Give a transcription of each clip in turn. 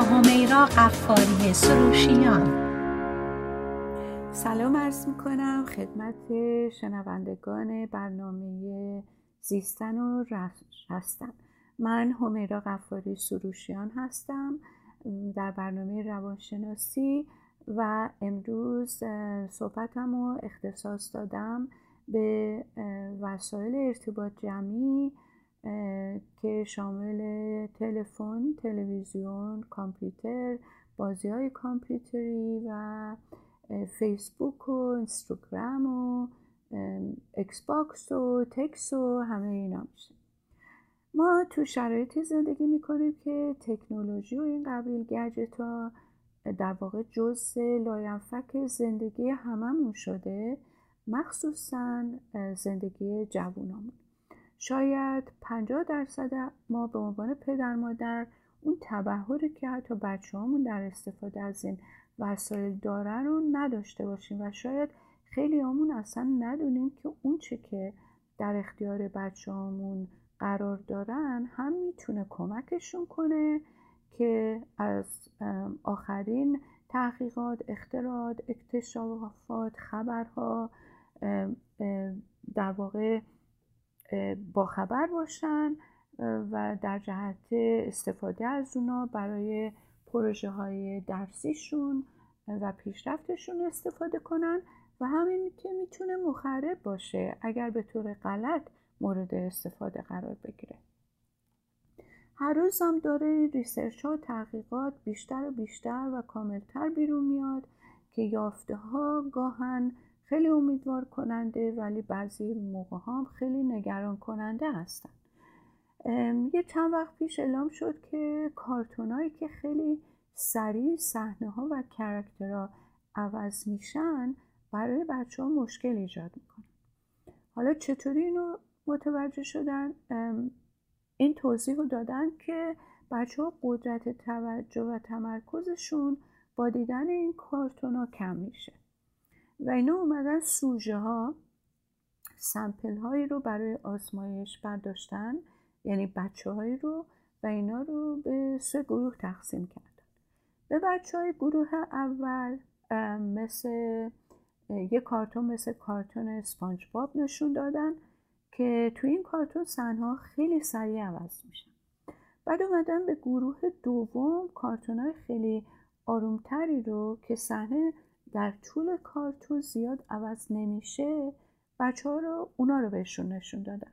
همیرا قفاری سروشیان سلام عرض می کنم خدمت شنوندگان برنامه زیستن و هستم من همیرا قفاری سروشیان هستم در برنامه روانشناسی و امروز صحبتم رو اختصاص دادم به وسایل ارتباط جمعی که شامل تلفن، تلویزیون، کامپیوتر، بازی های کامپیوتری و فیسبوک و اینستاگرام و اکس باکس و تکس و همه اینا میشه. ما تو شرایطی زندگی می‌کنیم که تکنولوژی و این قبیل گجت ها در واقع جز لاینفک زندگی هممون شده مخصوصا زندگی جوونامون. شاید 50 درصد ما به عنوان پدر مادر اون تبهری که حتی بچه همون در استفاده از این وسایل دارن رو نداشته باشیم و شاید خیلی همون اصلا ندونیم که اون چه که در اختیار بچه همون قرار دارن هم می‌تونه کمکشون کنه که از آخرین تحقیقات، اختراعات، اکتشافات، خبرها در واقع باخبر باشن و در جهت استفاده از اونا برای پروژه های درسیشون و پیشرفتشون استفاده کنن و همین که می‌تونه مخرب باشه اگر به طور غلط مورد استفاده قرار بگیره. هر روز هم داره ریسرچ ها و تحقیقات بیشتر و بیشتر و کاملتر بیرون میاد که یافته ها گاهن خیلی امیدوار کننده ولی بعضی موقع هم خیلی نگران کننده هستن. یه چند وقت پیش اعلام شد که کارتونایی که خیلی سریع صحنه ها و کرکترها عوض میشن برای بچه ها مشکل ایجاد می‌کنن حالا چطوری اینو متوجه شدن؟ این توضیح رو دادن که بچه ها قدرت توجه و تمرکزشون با دیدن این کارتون ها کم میشه. و اینا اومدن سوژه ها سمپل هایی رو برای آزمایش برداشتن یعنی بچه هایی رو و اینا رو به سه گروه تقسیم کردن. به بچه های گروه اول مثل یه کارتون مثل کارتون اسپانج باب نشون دادن که تو این کارتون سنها خیلی سریع عوض میشن. بعد اومدن به گروه دوم کارتون های خیلی آرومتری رو که صحنه در طول کارتون زیاد عوض نمیشه بچه ها رو اونا رو بهشون نشون دادن.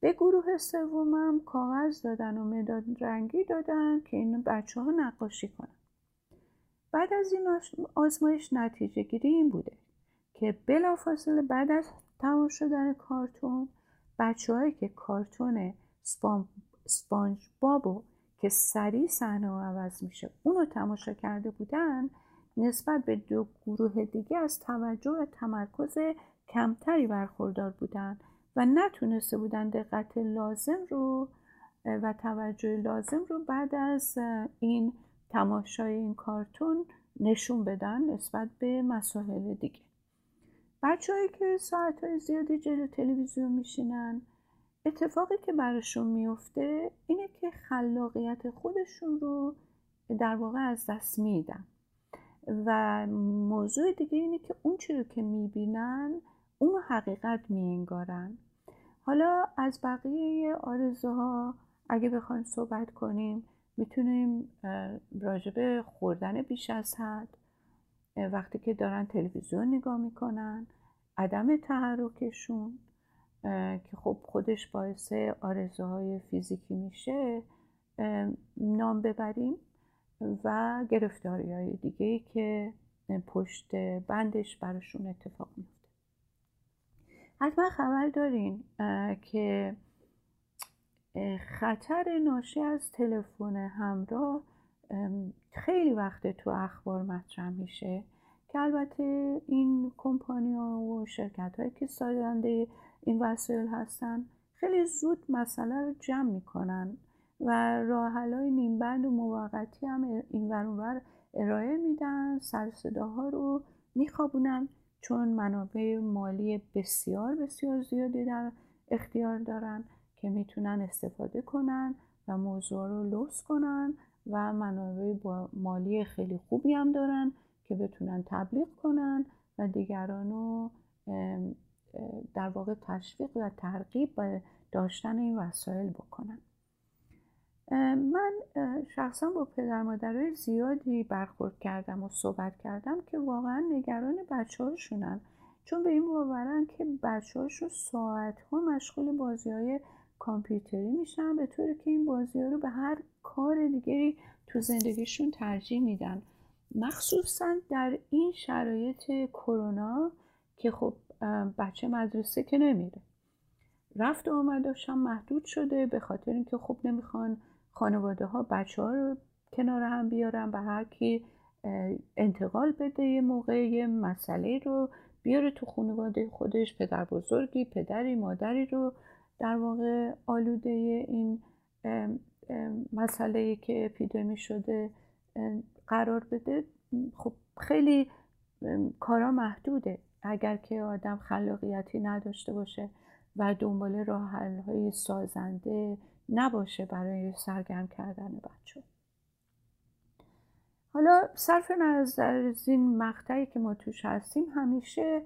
به گروه سومم کاغذ دادن و مداد رنگی دادن که این بچه ها نقاشی کنن. بعد از این آزمایش نتیجه گیری این بوده که بلافاصله بعد از تمام شدن کارتون بچه که کارتون سپانج بابو که سریع صحنه عوض میشه اونو تماشا کرده بودن نسبت به دو گروه دیگه از توجه و تمرکز کمتری برخوردار بودن و نتونسته بودن دقت لازم رو و توجه لازم رو بعد از این تماشای این کارتون نشون بدن نسبت به مسائل دیگه. بچههایی که ساعت های زیادی جلو تلویزیون میشینن اتفاقی که براشون میفته اینه که خلاقیت خودشون رو در واقع از دست میدن. و موضوع دیگه اینه که اون چی رو که می‌بینن اون حقیقت میانگارن. حالا از بقیه آرزوها اگه بخوایم صحبت کنیم می‌تونیم راجب خوردن بیش از حد وقتی که دارن تلویزیون نگاه می‌کنن عدم تحرکشون که خب خودش باعث آرزوهای فیزیکی میشه نام ببریم. و گرفتاری های دیگه که پشت بندش براشون اتفاق میفته حتما خبر دارین که خطر ناشی از تلفن همراه خیلی وقت تو اخبار مطرح میشه که البته این کمپانی ها و شرکت هایی که سازنده این وسایل هستن خیلی زود مسئله رو جمع می‌کنن. و راه های نیمبند و موقتی هم این ور ارائه میدن سر صداها رو میخوابونن چون منابع مالی بسیار بسیار زیادی در اختیار دارن که می‌تونن استفاده کنن و موضوع رو لوس کنن و منابع مالی خیلی خوبی هم دارن که بتونن تبلیغ کنن و دیگران رو در واقع تشویق و ترغیب به داشتن این وسایل بکنن. من شخصا با پدر مادرای زیادی برخورد کردم و صحبت کردم که واقعا نگران بچه هاشونن چون به این باورن که بچه هاشون ساعت ها مشغول بازی های کامپیوتری میشن به طوری که این بازی ها رو به هر کار دیگری تو زندگیشون ترجیح میدن. مخصوصا در این شرایط کرونا که خب بچه مدرسه که نمیره. رفت و آمدش هم محدود شده به خاطر اینکه خب نمی‌خوان خانواده ها بچه ها رو کنار هم بیارن به هر کی انتقال بده یه موقع یه مسئله رو بیاره تو خانواده خودش پدر بزرگی پدری مادری رو در واقع آلوده این مسئله که اپیدمی شده قرار بده. خب خیلی کارا محدوده. اگر که آدم خلاقیتی نداشته باشه و دنبال راه های سازنده نباشه برای سرگرم کردن بچه. حالا صرف نظر از این مقطعی که ما توش هستیم همیشه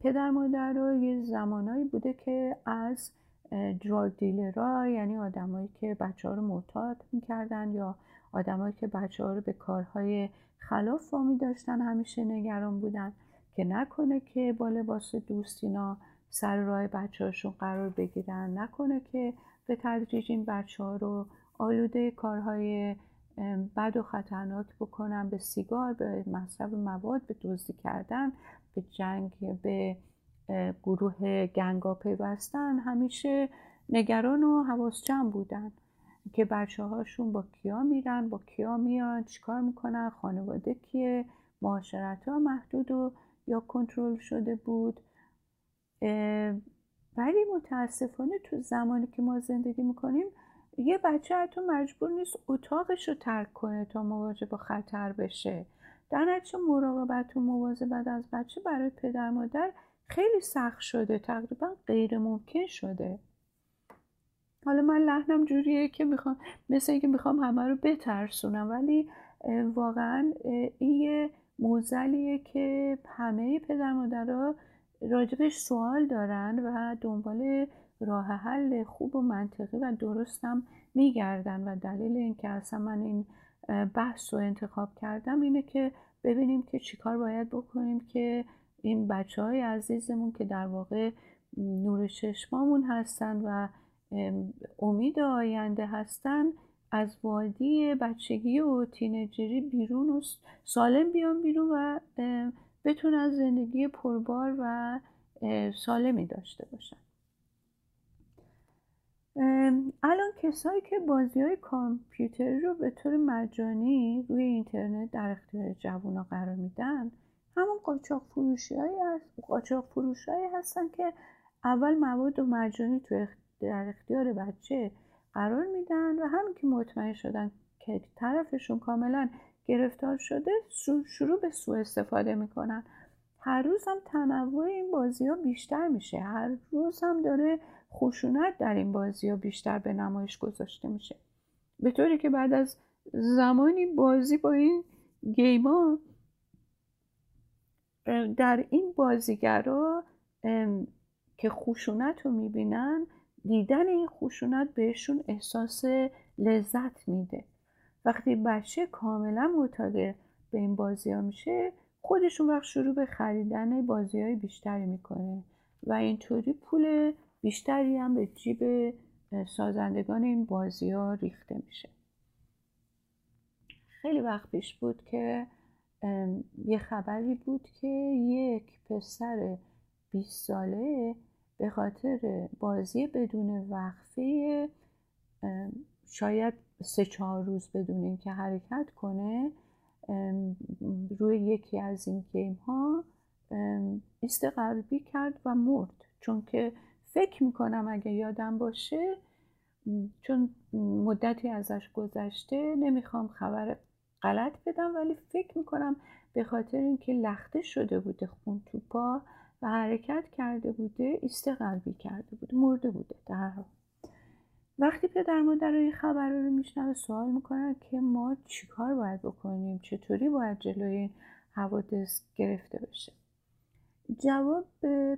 پدر مادر رو یه زمانایی بوده که از دراگ دیلرها یعنی آدمایی که بچه ها رو معتاد می‌کردن یا آدمایی که بچه ها رو به کارهای خلاف وامی داشتن همیشه نگران بودن که نکنه که با لباس دوستینا سر راه بچه هاشون قرار بگیرن نکنه که به تدریج این بچه ها رو آلوده کارهای بد و خطرناک بکنن به سیگار به مصرف مواد به دزدی کردن به جنگ به گروه گنگا پیوستن. همیشه نگران و حواس جمع بودن که بچه هاشون با کیا میرن با کیا میان چیکار می‌کنن خانواده کیه معاشرت ها محدود و یا کنترل شده بود. ولی متاسفانه تو زمانی که ما زندگی می‌کنیم یه بچه حتی مجبور نیست اتاقش رو ترک کنه تا مواجه با خطر بشه. در نتیجه مراقبت و مواظبت از بچه برای پدر مادر خیلی سخت شده. تقریبا غیر ممکن شده. حالا من لحنم جوریه که می‌خوام مثل اینکه می‌خوام همه رو بترسونم ولی واقعا این یه موزلیه که همه پدر مادرها راجبش سوال دارن و دنبال راه حل خوب و منطقی و درستم میگردن و دلیل اینکه اصلا من این بحث رو انتخاب کردم اینه که ببینیم که چیکار باید بکنیم که این بچه های عزیزمون که در واقع نور چشمامون هستن و امید آینده هستن از وادی بچگی و تینجری بیرون و سالم بیان بیرون و بتونن زندگی پربار و سالمی داشته باشن الان کسایی که بازی های کامپیوتری رو به طور مجانی روی اینترنت در اختیار جوونا قرار میدن همون قاچاق فروشی هایی قاچاق فروش هستن که اول مواد و مجانی تو در اختیار بچه قرار میدن و همین که مطمئن شدن که طرفشون کاملا گرفتار شده شروع به سوء استفاده می‌کنن. هر روز هم تنوع این بازی ها بیشتر میشه. هر روز هم داره خشونت در این بازی ها بیشتر به نمایش گذاشته میشه. به طوری که بعد از زمانی بازی با این گیما در این بازیگرا که خشونت رو می‌بینن دیدن این خشونت بهشون احساس لذت میده. وقتی بچه کاملا معتاد به این بازی ها میشه خودشون وقت شروع به خریدن بازی های بیشتری می‌کنه و اینطوری پول بیشتری هم به جیب سازندگان این بازی ها ریخته میشه. خیلی وقت پیش بود که یه خبری بود که یک پسر 20 ساله به خاطر بازی بدون وقفه شاید سه چهار روز بدون اینکه حرکت کنه روی یکی از این گیم ها ایست قلبی کرد و مرد. چون که فکر می‌کنم اگه یادم باشه چون مدتی ازش گذشته نمی‌خوام خبر غلط بدم ولی فکر می‌کنم به خاطر اینکه لخته شده بوده خون تو پا و حرکت کرده بوده ایست قلبی کرده بوده مرده بوده در حال. وقتی پدر مادر این خبر رو میشنوه سوال می‌کنن که ما چیکار باید بکنیم؟ چطوری باید جلوی این حوادث گرفته بشه؟ جواب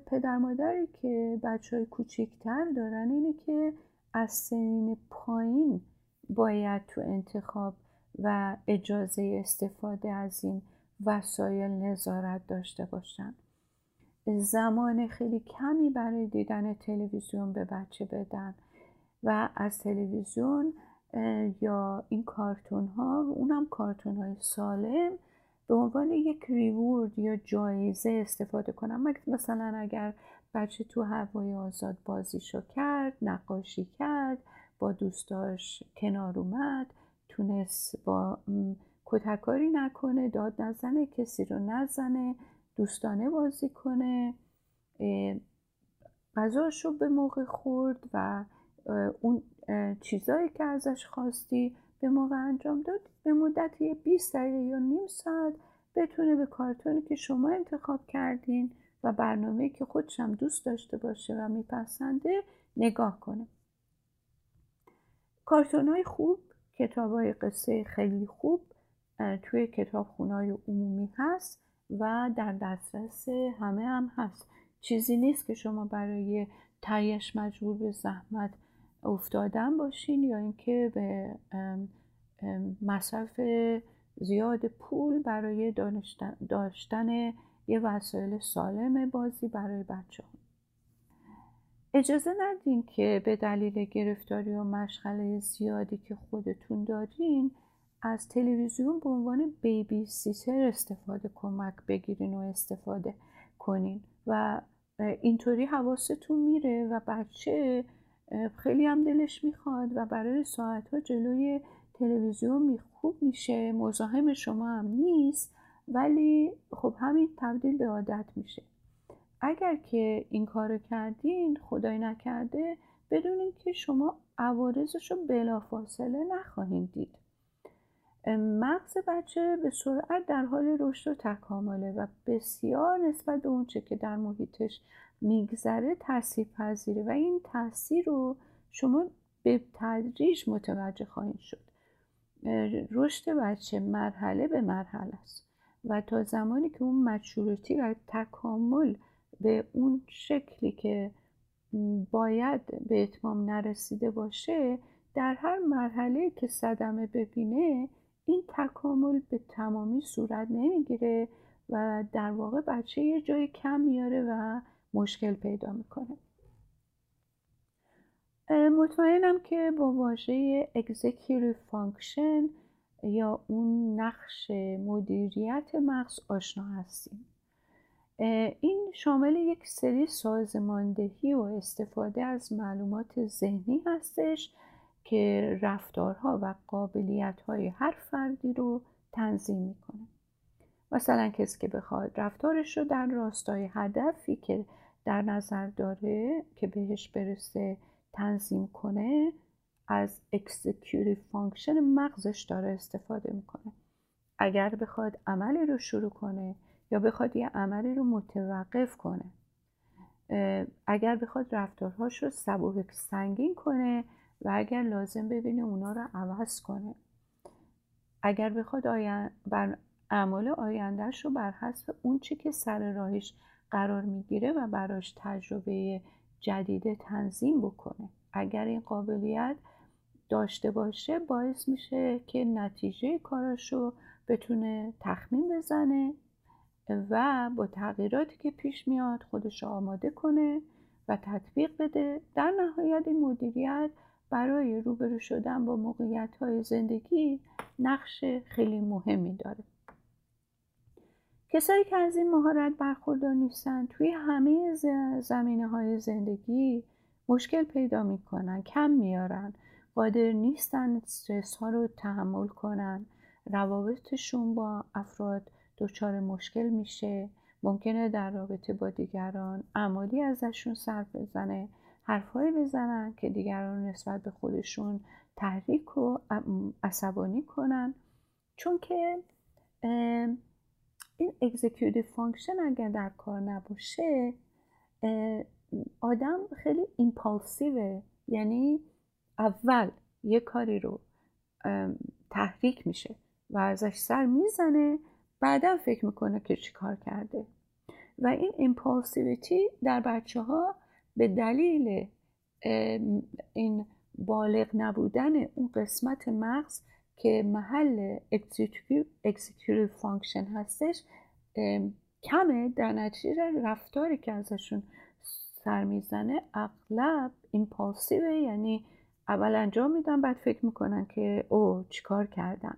پدر مادری که بچه های کوچکتر دارن اینه که از سنین پایین باید تو انتخاب و اجازه استفاده از این وسایل نظارت داشته باشن. زمان خیلی کمی برای دیدن تلویزیون به بچه بدن. و از تلویزیون یا این کارتون ها اونم کارتون های سالم به عنوان یک ریورد یا جایزه استفاده کنم. مثلا اگر بچه تو هوای آزاد بازیشو کرد نقاشی کرد با دوستاش کنار اومد تونست با کتکاری نکنه داد نزنه کسی رو نزنه دوستانه بازی کنه غذاش رو به موقع خورد و اون چیزایی که ازش خواستی به موقع انجام داد به مدت یه 20 دقیقه یا نیم ساعت بتونه به کارتونی که شما انتخاب کردین و برنامه که خودشم دوست داشته باشه و میپسنده نگاه کنه. کارتون های خوب کتاب های قصه خیلی خوب توی کتاب های عمومی هست و در دسترس همه هم هست. چیزی نیست که شما برای تایش مجبور به زحمت افتادن باشین یا اینکه به مصرف زیاد پول برای داشتن یه وسایل سالم بازی برای بچه ها. اجازه ندین که به دلیل گرفتاری و مشغله زیادی که خودتون دارین از تلویزیون به عنوان بیبی سیتر استفاده کمک بگیرین و استفاده کنین و اینطوری حواستون میره و بچه خیلی هم دلش می‌خواد و برای ساعت ها جلوی تلویزیون خوب میشه. مزاحم شما هم نیست ولی خب همین تبدیل به عادت میشه. اگر که این کار کردین خدای نکرده بدونین که شما عوارضش رو بلافاصله نخواهید دید. مغز بچه به سرعت در حال رشد و تکامله و بسیار نسبت به اونچه که در محیطش میگذره تاثیر پذیره و این تاثیر رو شما به تدریج متوجه خواهید شد. رشد بچه مرحله به مرحله است و تا زمانی که اون مچورتی و تکامل به اون شکلی که باید به اتمام نرسیده باشه در هر مرحله که صدمه ببینه این تکامل به تمامی صورت نمی‌گیره و در واقع بچه یه جای کم میاره و مشکل پیدا می‌کنه. مطمئنم که با واژه executive function یا اون نقش مدیریت مغز آشنا هستیم. این شامل یک سری سازماندهی و استفاده از معلومات ذهنی هستش که رفتارها و قابلیتهای هر فردی رو تنظیم می‌کنه. مثلا کسی که بخواد رفتارش رو در راستای هدفی که در نظر داره که بهش برسه تنظیم کنه از executive function مغزش داره استفاده می‌کنه. اگر بخواد عملی رو شروع کنه یا بخواد یه عملی رو متوقف کنه. اگر بخواد رفتارهاش رو سبوک سنگین کنه و اگر لازم ببینه اونا رو عوض کنه. اگر بخواد آین... بر اعمال آیندهش رو بر حسب اون چی که سر راهش قرار می‌گیره و براش تجربه جدید تنظیم بکنه. اگر این قابلیت داشته باشه باعث میشه که نتیجه کاراش رو بتونه تخمین بزنه و با تغییراتی که پیش میاد خودش آماده کنه و تطبیق بده. در نهایت این مدیریت برای روبرو شدن با موقعیت های زندگی نقش خیلی مهمی داره. کسایی که از این مهارت برخوردار نیستن توی همه زمینه های زندگی مشکل پیدا می‌کنن کم میارن قادر نیستن استرس ها رو تحمل کنن روابطشون با افراد دچار مشکل میشه ممکنه در رابطه با دیگران عمالی ازشون صرف بزنه حرفهایی بزنن که دیگران نسبت به خودشون تحریک و عصبانی کنن. چون که این executive function اگر در کار نباشه آدم خیلی impulsive ه یعنی اول یه کاری رو تحریک میشه و ازش سر می‌زنه بعدا فکر می‌کنه که چی کار کرده. و این impulsivity در بچه ها به دلیل این بالغ نبودن اون قسمت مغز که محل executive function هستش کمه. در نتیجه رفتاری که ازشون سر می‌زنه اغلب impulsive ه یعنی اول انجام میدن بعد فکر می‌کنن که او چیکار کردن.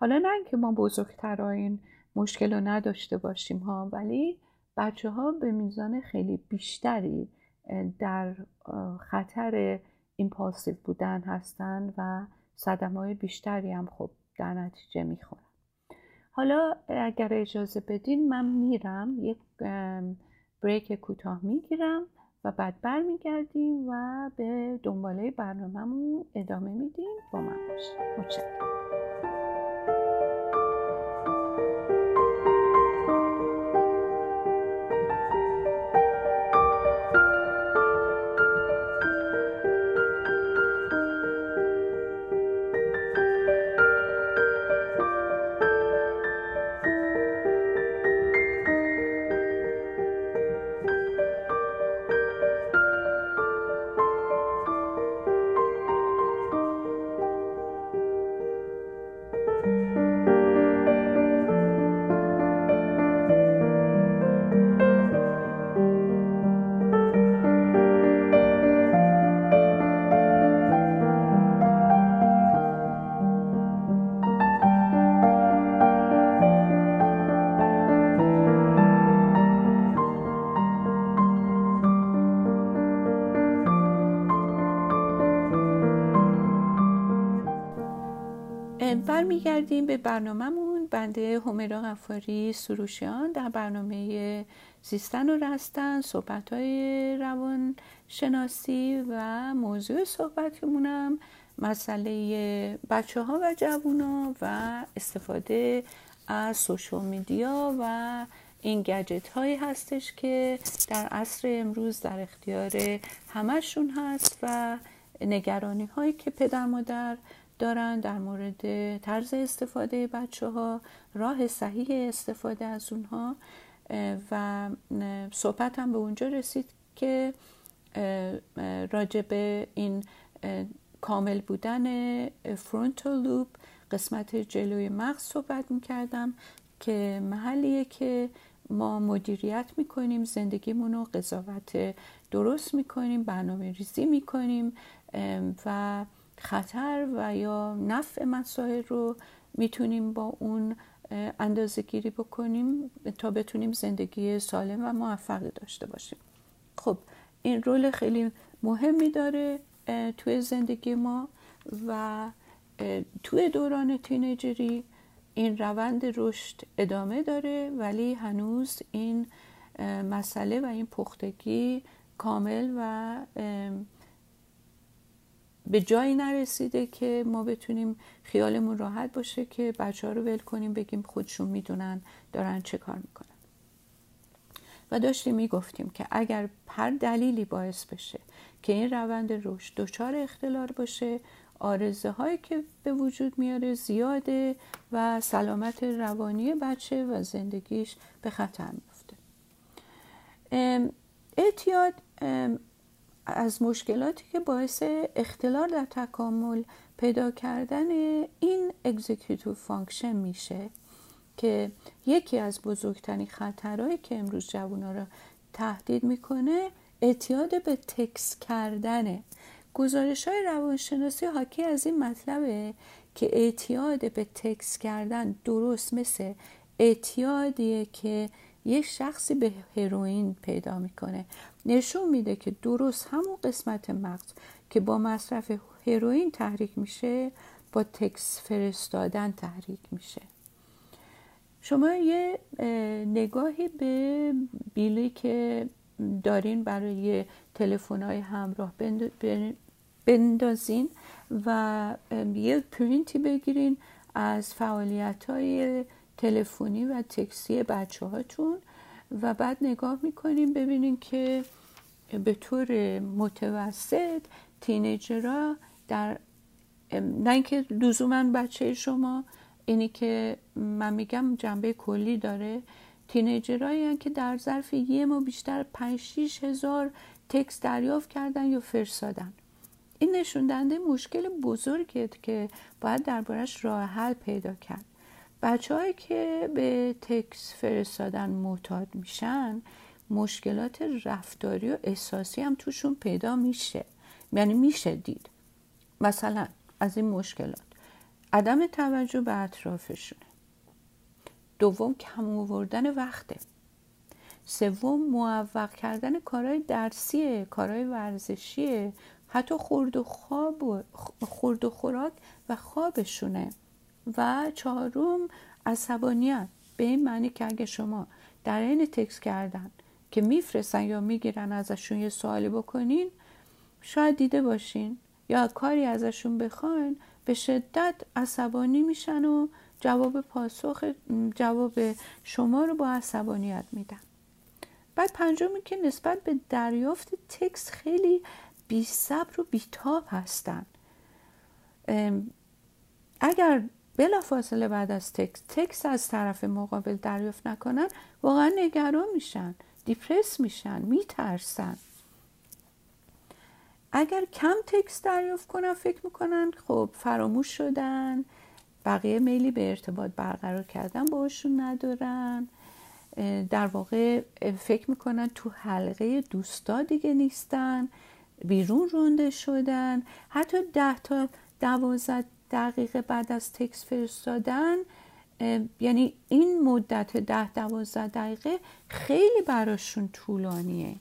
حالا نه اینکه ما بزرگتر این مشکل رو نداشته باشیم ها ولی بچه ها به میزان خیلی بیشتری در خطر ایمپالسیو بودن هستن و صدمه های بیشتری هم خب در نتیجه می‌خورن. حالا اگر اجازه بدین من میرم یک بریک کوتاه می‌گیرم و بعد برمیگردیم و به دنباله برنامهمون ادامه میدیم. با من متشکرم. به برنامهمون بنده همیرا غفاری سروشیان در برنامه زیستن و رستن صحبت های روان شناسی و موضوع صحبتمونم مسئله بچه ها و جوونا و استفاده از سوشال میدیا و این گجت هایی هستش که در عصر امروز در اختیار همشون هست و نگرانی هایی که پدر مادر دارن در مورد طرز استفاده بچه ها راه صحیح استفاده از اونها و صحبت هم به اونجا رسید که راجع به این کامل بودن فرونتال لوپ قسمت جلوی مغز صحبت می‌کردم که محلیه که ما مدیریت می‌کنیم زندگیمون رو قضاوت درست می‌کنیم برنامه ریزی می‌کنیم و خطر و یا نفع مسائل رو می‌تونیم با اون اندازه گیری بکنیم تا بتونیم زندگی سالم و موفقی داشته باشیم. خب این رول خیلی مهمی داره توی زندگی ما و توی دوران تینیجری این روند رشد ادامه داره ولی هنوز این مسئله و این پختگی کامل و به جایی نرسیده که ما بتونیم خیالمون راحت باشه که بچه ها رو ول کنیم بگیم خودشون می‌دونن دارن چه کار می‌کنن. و داشتیم می‌گفتیم که اگر هر دلیلی باعث بشه که این روند رشد دچار اختلال باشه آرزه هایی که به وجود میاره زیاده و سلامت روانی بچه و زندگیش به خطر میفته اعتیاد از مشکلاتی که باعث اختلال در تکامل پیدا کردن این executive function میشه که یکی از بزرگترین خطرهایی که امروز جوانا را تهدید می‌کنه اعتیاد به تکس کردنه گزارش های روانشناسی حاکی از این مطلبه که اعتیاد به تکس کردن درست مثل اعتیادیه که یک شخصی به هروئین پیدا می‌کنه. نشون میده که درست همون قسمت مغز که با مصرف هروئین تحریک میشه با تکس فرستادن تحریک میشه. شما یه نگاهی به بیلی که دارین برای تلفن های همراه بندازین و یه پرینتی بگیرین از فعالیت های تلفنی و تکسی بچه هاتون و بعد نگاه می‌کنیم ببینیم که به طور متوسط تینیجرها در نه اینکه لزوما بچه شما اینی که من میگم جنبه کلی داره. تینیجرهایی که در ظرف یه ما بیشتر 5 6 هزار تکس دریافت کردن یا فرستادن. این نشون دهنده مشکل بزرگیه که باید دربارش راه حل پیدا کرد. بچه که به تکس فرستادن معتاد میشن مشکلات رفتاری و احساسی هم توشون پیدا میشه. یعنی میشه دید. مثلا از این مشکلات. عدم توجه به اطرافشونه. دوم کم آوردن وقته. سوم موفق کردن کارهای درسیه کارهای ورزشیه. حتی خورد و خواب و خورد و خوراک و خوابشونه. و چهارم عصبانیت. به این معنی که اگه شما در این تکس کردن که میفرستن یا می‌گیرن ازشون یه سوالی بکنین شاید دیده باشین. یا کاری ازشون بخواین به شدت عصبانی میشن و جواب پاسخ جواب شما رو با عصبانیت میدن. بعد پنجمی که نسبت به دریافت تکس خیلی بی صبر و بیتاب هستن. اگر بلا فاصله بعد از تکس تکس از طرف مقابل دریافت نکنن واقعا نگران میشن. دیپرس میشن میترسن. اگر کم تکس دریافت کنن فکر می‌کنن خب فراموش شدن. بقیه میلی به ارتباط برقرار کردن باشون ندارن. در واقع فکر می‌کنن تو حلقه دوستا دیگه نیستن. بیرون رونده شدن. حتی ده تا دوازده دقیقه بعد از تکس فرستادن یعنی این مدت ده دوازده دقیقه خیلی براشون طولانیه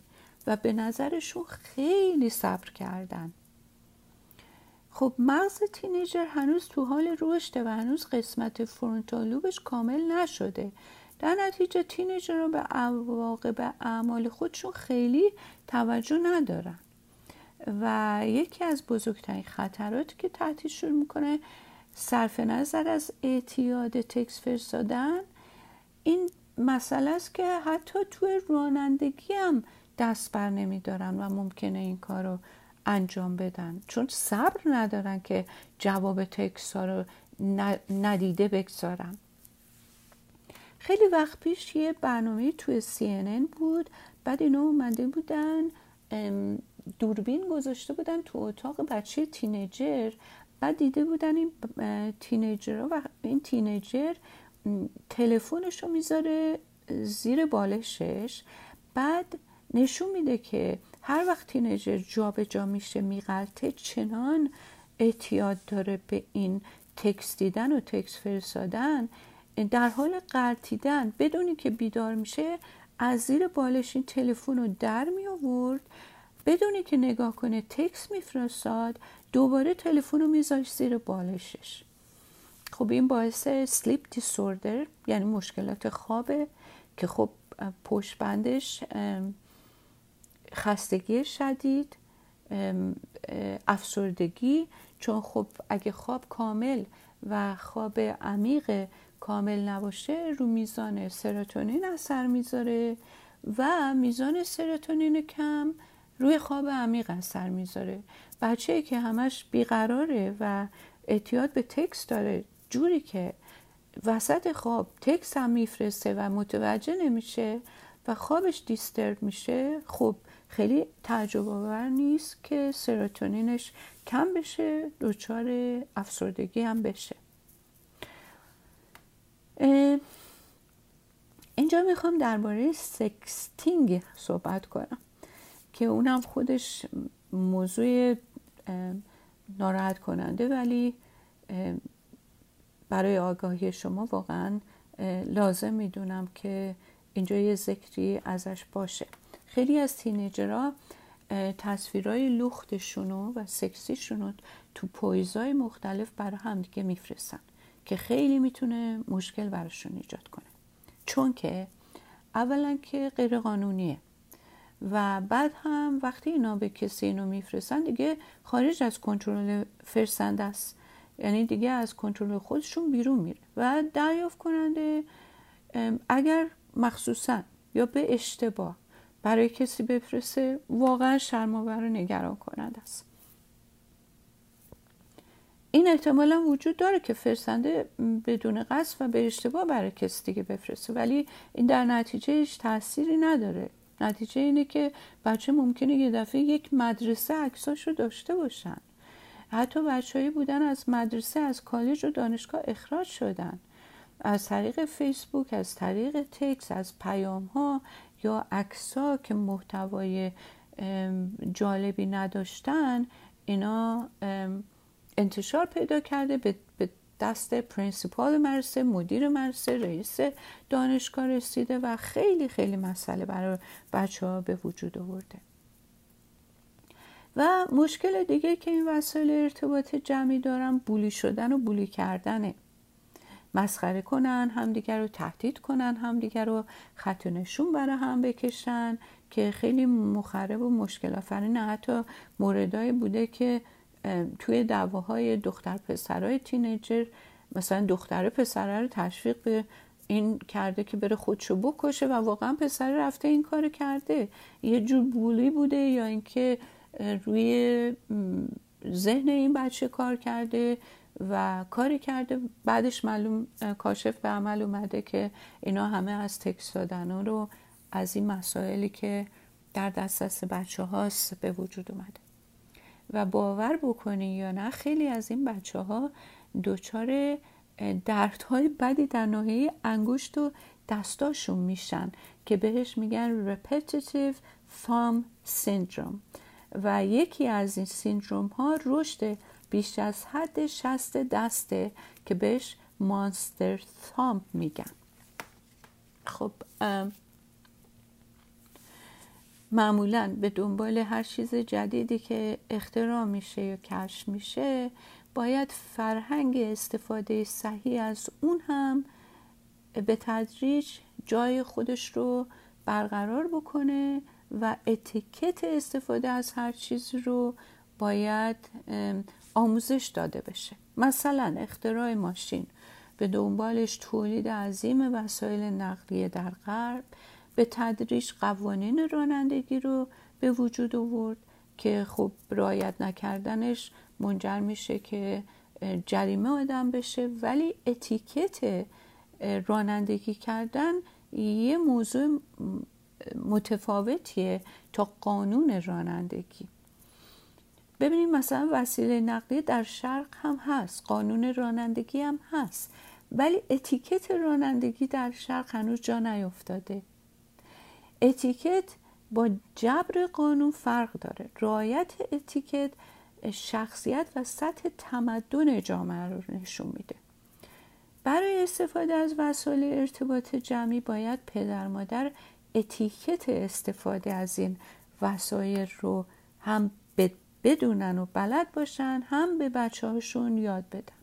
و به نظرشون خیلی صبر کردن. خب مغز تینیجر هنوز تو حال رشده و هنوز قسمت فرونتالوبش کامل نشده. در نتیجه تینیجر رو به عواقب اعمال خودشون خیلی توجه ندارن. و یکی از بزرگترین خطراتی که تحتیشون می‌کنه صرف نظر از اعتیاد تکس فرستادن. این مسئله است که حتی توی رانندگی هم دست بر نمیدارن و ممکنه این کار رو انجام بدن. چون صبر ندارن که جواب تکس ها رو ندیده بگذارن. خیلی وقت پیش یه برنامه توی CNN بود. بعد اینا اومده بودن دوربین گذاشته بودن تو اتاق بچه تینیجر. بعد دیده بودن این تینیجر و این تینیجر تلفنش رو می‌ذاره زیر بالشش بعد نشون میده که هر وقت تینیجر جا به جا میشه میغلطه چنان اعتیاد داره به این تکس دیدن و تکس فرستادن در حال قرتیدن بدونی که بیدار میشه از زیر بالش این تلفن رو در می آورد بدونی که نگاه کنه تکس میفرستاد دوباره تلفن رو میذاشت زیر بالشش خب این باعث سلیپ دیسوردر یعنی مشکلات خوابه که خب پشت بندش خستگی شدید افسردگی. چون خب اگه خواب کامل و خواب عمیق کامل نباشه رو میزان سروتونین اثر می‌ذاره و میزان سروتونین کم روی خواب عمیق اثر می‌ذاره. بچه که همش بیقراره و اعتیاد به تکس داره جوری که وسط خواب تکس هم میفرسته و متوجه نمیشه و خوابش دیسترب میشه خب خیلی تعجب آور نیست که سروتونینش کم بشه دچار افسردگی هم بشه. اینجا می‌خوام درباره سکستینگ صحبت کنم. که اونم خودش موضوع ناراحت کننده ولی برای آگاهی شما واقعا لازم می‌دونم که اینجا یه ذکری ازش باشه. خیلی از تینیجرها تصویرهای لختشونو و سکسیشونو تو پویزای مختلف برای همدیگه میفرستن که خیلی می‌تونه مشکل براشون ایجاد کنه. چون که اولا که غیر قانونیه و بعد هم وقتی اینا به کسی اینو میفرستن دیگه خارج از کنترل فرستنده است. یعنی دیگه از کنترل خودشون بیرون میره. و دریافت کننده اگر مخصوصا یا به اشتباه برای کسی بفرسته واقعا شرماور و نگران کننده است. این احتمالا وجود داره که فرستنده بدون قصد و به اشتباه برای کسی دیگه بفرسته. ولی این در نتیجه هیچ تأثیری نداره. نتیجه اینه که بچه ممکنه یه دفعه یک مدرسه عکساش رو داشته باشن. حتی بچههایی بودن از مدرسه از کالج و دانشگاه اخراج شدن. از طریق فیسبوک از طریق تکس از پیام ها یا عکس که محتوای جالبی نداشتن اینا انتشار پیدا کرده به دست principal مرسه مدیر مرسه رئیس دانشگاه رسیده و خیلی خیلی مسئله برای بچه ها به وجود آورده. و مشکل دیگه که این وسایل ارتباط جمعی دارن بولی شدن و بولی کردنه. مسخره کنن همدیگر رو تهدید کنن همدیگر رو خط نشون برای هم بکشن که خیلی مخرب و مشکل آفرین حتی موردایی بوده که توی دعواهای دختر پسرای تینیجر مثلا دختر پسره رو تشویق به این کرده که بره خودشو بکشه و واقعا پسر رفته این کار کرده. یه جور بولی بوده یا اینکه روی ذهن این بچه کار کرده و کاری کرده. بعدش معلوم کاشف به عمل اومده که اینا همه از تکس دادن رو از این مسائلی که در دسترس بچه هاست به وجود اومده. و باور بکنین یا نه خیلی از این بچه ها دچار دردهای بدی در ناحیه انگشت و دستاشون میشن که بهش میگن repetitive thumb syndrome. و یکی از این سیندروم ها رشد بیش از حد شست دسته که بهش مانستر ثامپ میگن. خب معمولا به دنبال هر چیز جدیدی که اختراع میشه یا کشف میشه باید فرهنگ استفاده صحیح از اون هم به تدریج جای خودش رو برقرار بکنه و اتیکت استفاده از هر چیز رو باید آموزش داده بشه. مثلا اختراع ماشین به دنبالش تولید عظیم وسایل نقلیه در غرب به تدریج قوانین رانندگی رو به وجود آورد که خب رعایت نکردنش منجر میشه که جریمه آدم بشه ولی اتیکت رانندگی کردن یه موضوع متفاوتیه تا قانون رانندگی. ببینیم مثلا وسیله نقلیه در شرق هم هست قانون رانندگی هم هست ولی اتیکت رانندگی در شرق هنوز جا نیفتاده. اتیکت با جبر قانون فرق داره. رعایت اتیکت شخصیت و سطح تمدن جامعه رو نشون میده. برای استفاده از وسایل ارتباط جمعی باید پدر مادر اتیکت استفاده از این وسایل رو هم بدونن و بلد باشن هم به بچه هاشون یاد بدن.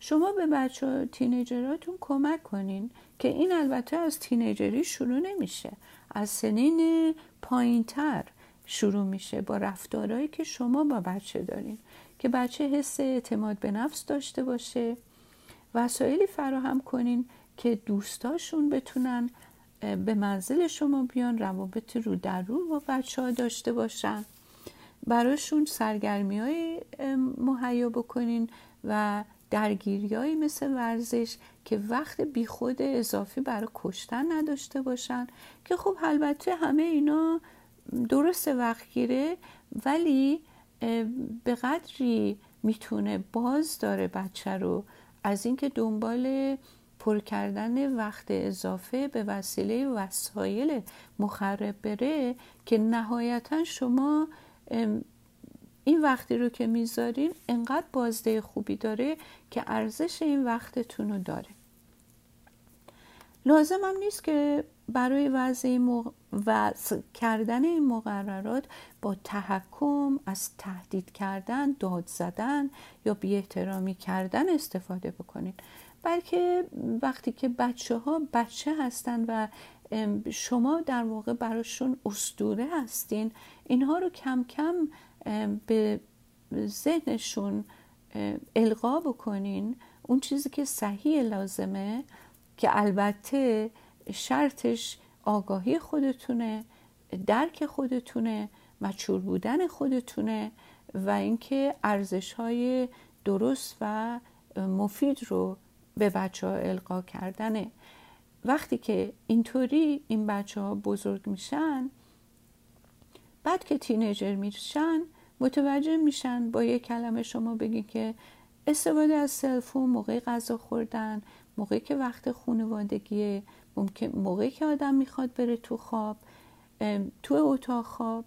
شما به بچه تینیجراتون کمک کنین که این البته از تینیجری شروع نمیشه. از سنین پایینتر شروع میشه با رفتارهایی که شما با بچه دارین. که بچه حس اعتماد به نفس داشته باشه. وسایلی فراهم کنین که دوستاشون بتونن به منزل شما بیان روابط رو در رو با بچه ها داشته باشن. براشون سرگرمی های مهیا بکنین و درگیریایی مثل ورزش که وقت بیخود اضافی برای کشتن نداشته باشن که خب البته همه اینا درست وقت گیره ولی به قدری می‌تونه باز داره بچه رو از اینکه دنبال پر کردن وقت اضافه به وسیله وسایل مخرب بره که نهایتا شما این وقتی رو که می‌ذارین انقدر بازده خوبی داره که ارزش این وقتتون رو داره. لازم هم نیست که برای وضع و کردن این مقررات با تحکم از تهدید کردن داد زدن یا بی احترامی کردن استفاده بکنید بلکه وقتی که بچه ها بچه هستن و شما در واقع براشون استوره هستین اینها رو کم کم به ذهنشون القا بکنین اون چیزی که صحیح لازمه که البته شرطش آگاهی خودتونه درک خودتونه مچور بودن خودتونه و اینکه ارزش های درست و مفید رو به بچه ها القا کردنه. وقتی که اینطوری این بچه ها بزرگ میشن بعد که تینیجر میشن متوجه میشن با یک کلمه شما بگی که استفاده از سلفون موقع غذا خوردن موقعی که وقت خانوادگیه ممکن موقعی که آدم می‌خواد بره تو خواب تو اتاق خواب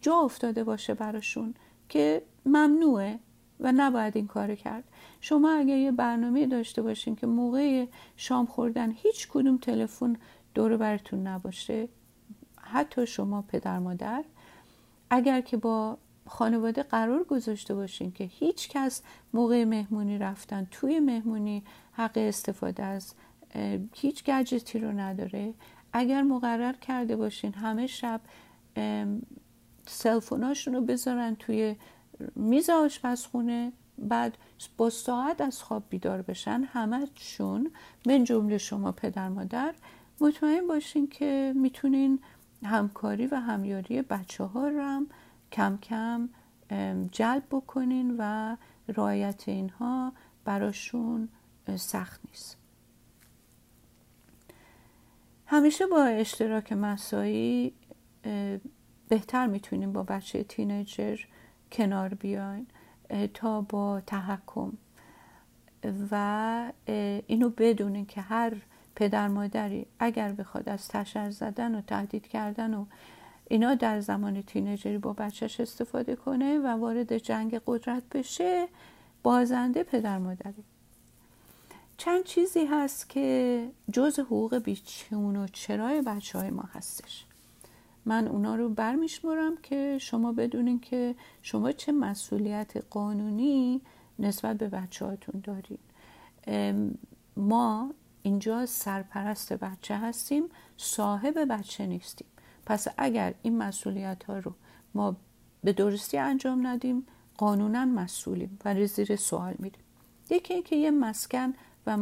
جا افتاده باشه براشون که ممنوعه و نباید این کار کرد. شما اگر یه برنامه داشته باشین که موقع شام خوردن هیچ کدوم تلفن دور براتون نباشه حتی شما پدر مادر اگر که با خانواده قرار گذاشته باشین که هیچ کس موقع مهمونی رفتن توی مهمونی حق استفاده از هیچ گجتی رو نداره اگر مقرر کرده باشین همه شب سلفوناشون رو بذارن توی میز آشپزخونه بعد با ساعت از خواب بیدار بشن همهشون من جمله شما پدر مادر مطمئن باشین که می‌تونین همکاری و همیاری بچه ها رو هم کم کم جلب بکنین و رعایت اینها براشون سخت نیست. همیشه با اشتراک مسایی بهتر می‌تونیم با بچه تینیجر کنار بیاین تا با تحکم. و اینو بدونین که هر پدر مادری اگر بخواد از تشر زدن و تهدید کردن و اینا در زمان تینیجری با بچهش استفاده کنه و وارد جنگ قدرت بشه بازنده پدر مادری. چند چیزی هست که جز حقوق بیچون و چرای بچه های ما هستش. من اونا رو برمیشمرم که شما بدونین که شما چه مسئولیت قانونی نسبت به بچه هاتون دارین ما اینجا سرپرست بچه هستیم صاحب بچه نیستیم. پس اگر این مسئولیت ها رو ما به درستی انجام ندیم قانونا مسئولیم و زیر سوال میریم. یکی اینکه یه مسکن و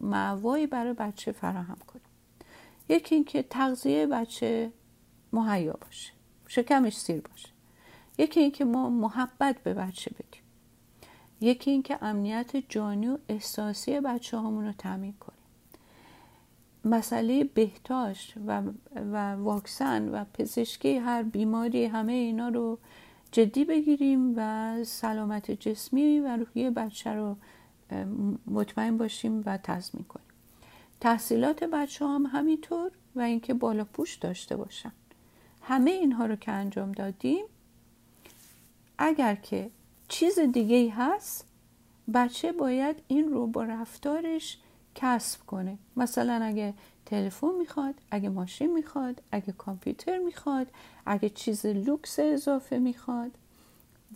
معوایی برای بچه فراهم کنیم. یکی اینکه تغذیه بچه مهیا باشه شکمش سیر باشه. یکی اینکه ما محبت به بچه بدیم یکی اینکه امنیت جانی و احساسی بچه هامون رو تامین کنیم. مسئله بهداشت و, و واکسن و پزشکی هر بیماری همه اینا رو جدی بگیریم و سلامت جسمی و روحی بچه رو مطمئن باشیم و تضمین کنیم. تحصیلات بچه هم همینطور و اینکه بالا پوش داشته باشن. همه اینها رو که انجام دادیم اگر که چیز دیگه هست بچه باید این رو با رفتارش کسب کنه. مثلا اگه تلفن می‌خواد اگه ماشین می‌خواد اگه کامپیوتر می‌خواد اگه چیز لوکس اضافه می‌خواد.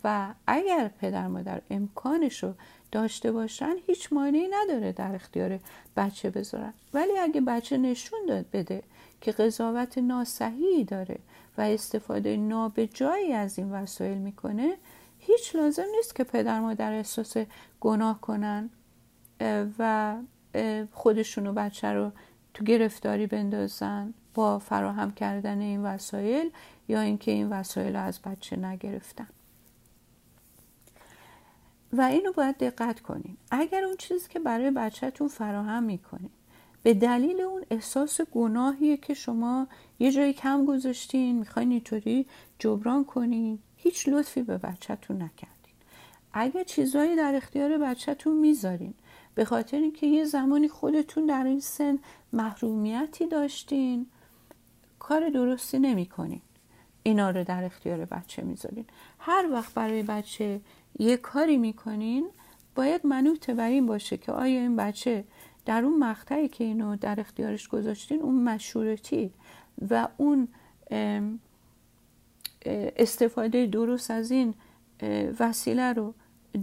و اگر پدر مادر امکانش رو داشته باشن هیچ مانعی نداره در اختیار بچه بذارن. ولی اگه بچه نشون داد بده که قضاوت ناسحی داره و استفاده نابجایی از این وسایل می‌کنه هیچ لازم نیست که پدر مادر احساس گناه کنن. و خودشون و بچه رو تو گرفتاری بندازن با فراهم کردن این وسایل یا اینکه این وسایل رو از بچه نگرفتن. و اینو باید دقت کنین اگر اون چیزی که برای بچهتون فراهم می‌کنین به دلیل اون احساس گناهیه که شما یه جایی کم گذاشتین می‌خواین اینطوری جبران کنین هیچ لطفی به بچهتون نکردین. اگر چیزهایی در اختیار بچهتون می‌ذارین به خاطر اینکه یه زمانی خودتون در این سن محرومیتی داشتین کار درستی نمی‌کنین. اینا رو در اختیار بچه می‌ذارین. هر وقت برای بچه یه کاری می‌کنین باید منوط بر این باشه که آیا این بچه در اون مقطعی که اینو در اختیارش گذاشتین اون مشورتی و اون استفاده درست از این وسیله رو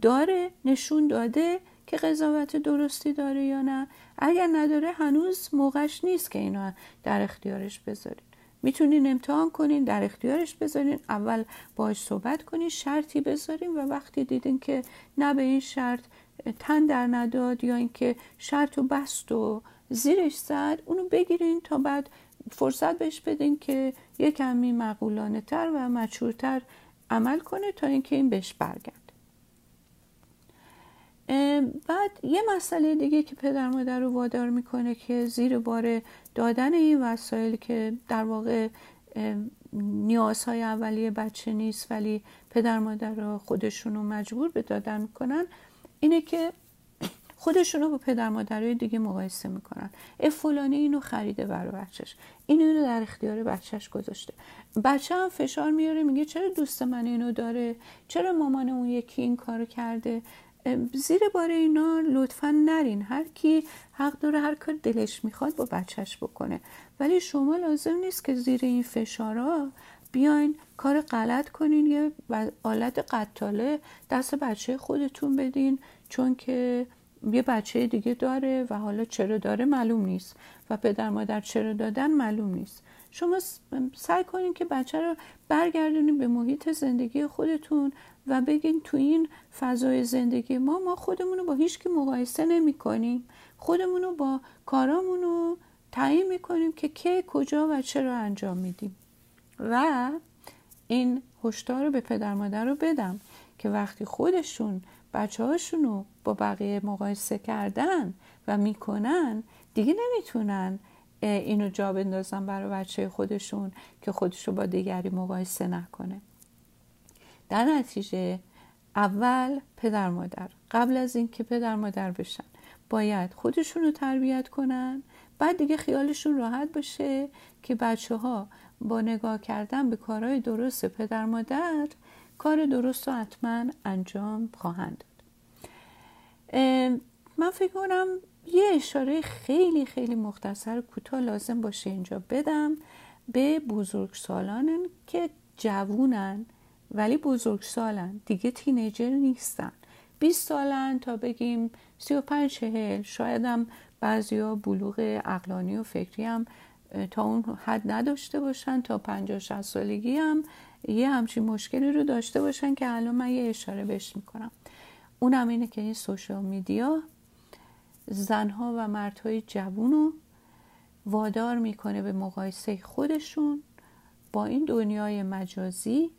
داره نشون داده که قضاوت درستی داره یا نه. اگر نداره هنوز موقعش نیست که اینو در اختیارش بذارین. می‌تونین امتحان کنین در اختیارش بذارین. اول باش صحبت کنین شرطی بذارین و وقتی دیدین که نه به این شرط تن در نداد یا اینکه شرط و بست و زیرش زد اونو بگیرین تا بعد فرصت بهش بدین که یک کمی مقولانه تر و مچورتر عمل کنه تا اینکه این بهش برگرد بعد یه مسئله دیگه که پدر مادر رو وادار می‌کنه که زیر بار دادن این وسایل که در واقع نیازهای اولیه بچه نیست ولی پدر مادر رو خودشون رو مجبور به دادن می‌کنن اینه که خودشون رو با پدر مادرای دیگه مقایسه می‌کنن. اف فلانی اینو خریده برای بچهش. این اینو در اختیار بچهش گذاشته. بچه هم فشار میاره میگه چرا دوست من اینو داره؟ چرا مامان اون یکی این کارو کرده؟ زیر بار اینا لطفا نرین. هر کی حق داره هر کار دلش می‌خواد با بچهش بکنه. ولی شما لازم نیست که زیر این فشارها بیاین کار غلط کنین. یه آلت قتاله دست بچه خودتون بدین چون که یه بچه دیگه داره و حالا چرا داره معلوم نیست. و پدر مادر چرا دادن معلوم نیست. شما سعی کنین که بچه رو برگردونین به محیط زندگی خودتون و بگین تو این فضای زندگی ما ما خودمون رو با هیچ که مقایسه نمی کنیم. خودمون رو با کارامون رو تعیین می‌کنیم که کی کجا و چرا انجام میدیم. و این هشدار رو به پدر مادر رو بدم که وقتی خودشون بچه هاشون رو با بقیه مقایسه کردن و می‌کنن دیگه نمی‌تونن اینو جا بندازن برای بچه خودشون که خودش رو با دیگری مقایسه نکنه. در نتیجه اول پدر مادر. قبل از اینکه پدر مادر بشن باید خودشون رو تربیت کنن بعد دیگه خیالشون راحت باشه که بچه ها با نگاه کردن به کارهای درست پدر مادر کار درست رو حتما انجام خواهند داد. من فکر کنم یه اشاره خیلی خیلی مختصر کوتاه لازم باشه اینجا بدم به بزرگسالان که جوونن ولی بزرگسالن. دیگه تینیجر نیستن. 20 سالن تا بگیم 35 چهل. شاید هم بعضیا بلوغ اقلانی و فکری هم تا اون حد نداشته باشن تا 50 60 سالگی هم یه همچین مشکلی رو داشته باشن که الان من یه اشاره بهش می‌کنم. اونم اینه که این سوشال میدیا زنها و مردهای جوون رو وادار می‌کنه به مقایسه خودشون با این دنیای مجازی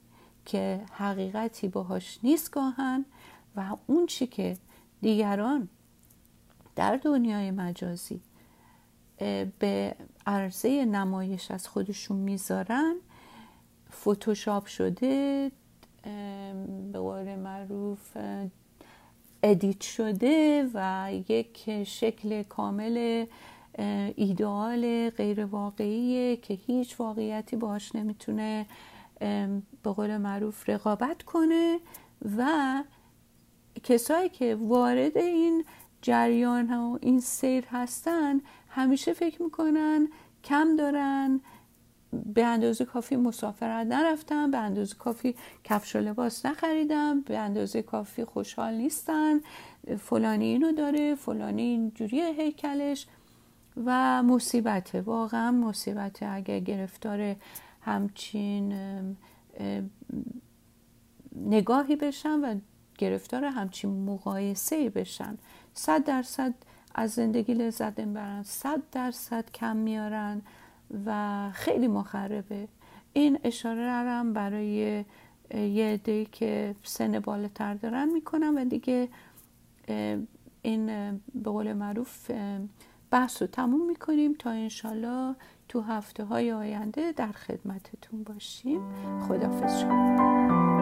که حقیقتی باهاش نیست گاهن و اون چی که دیگران در دنیای مجازی به عرضه نمایش از خودشون می‌ذارن. فتوشاپ شده به قول معروف ادیت شده و یک شکل کامل ایدئال غیر واقعیه که هیچ واقعیتی باش نمی‌تونه به قول معروف رقابت کنه و کسایی که وارد این جریان و این سیر هستن همیشه فکر می‌کنن کم دارن به اندازه کافی مسافرت نرفتم به اندازه کافی کفش و لباس نخریدم به اندازه کافی خوشحال نیستن فلانی اینو داره فلانی اینجوری هیکلش و مصیبته واقعا مصیبته اگر گرفتار همچین نگاهی بشن و گرفتار همچین مقایسه بشن صد درصد از زندگی لذت نمی‌برن صد درصد کم میارن و خیلی مخربه. این اشاره هم برای یه عده که سن بالاتر دارن می‌کنم و دیگه این به قول معروف بحث رو تموم می‌کنیم تا انشالله تو هفته های آینده در خدمتتون باشیم. خدافز شما.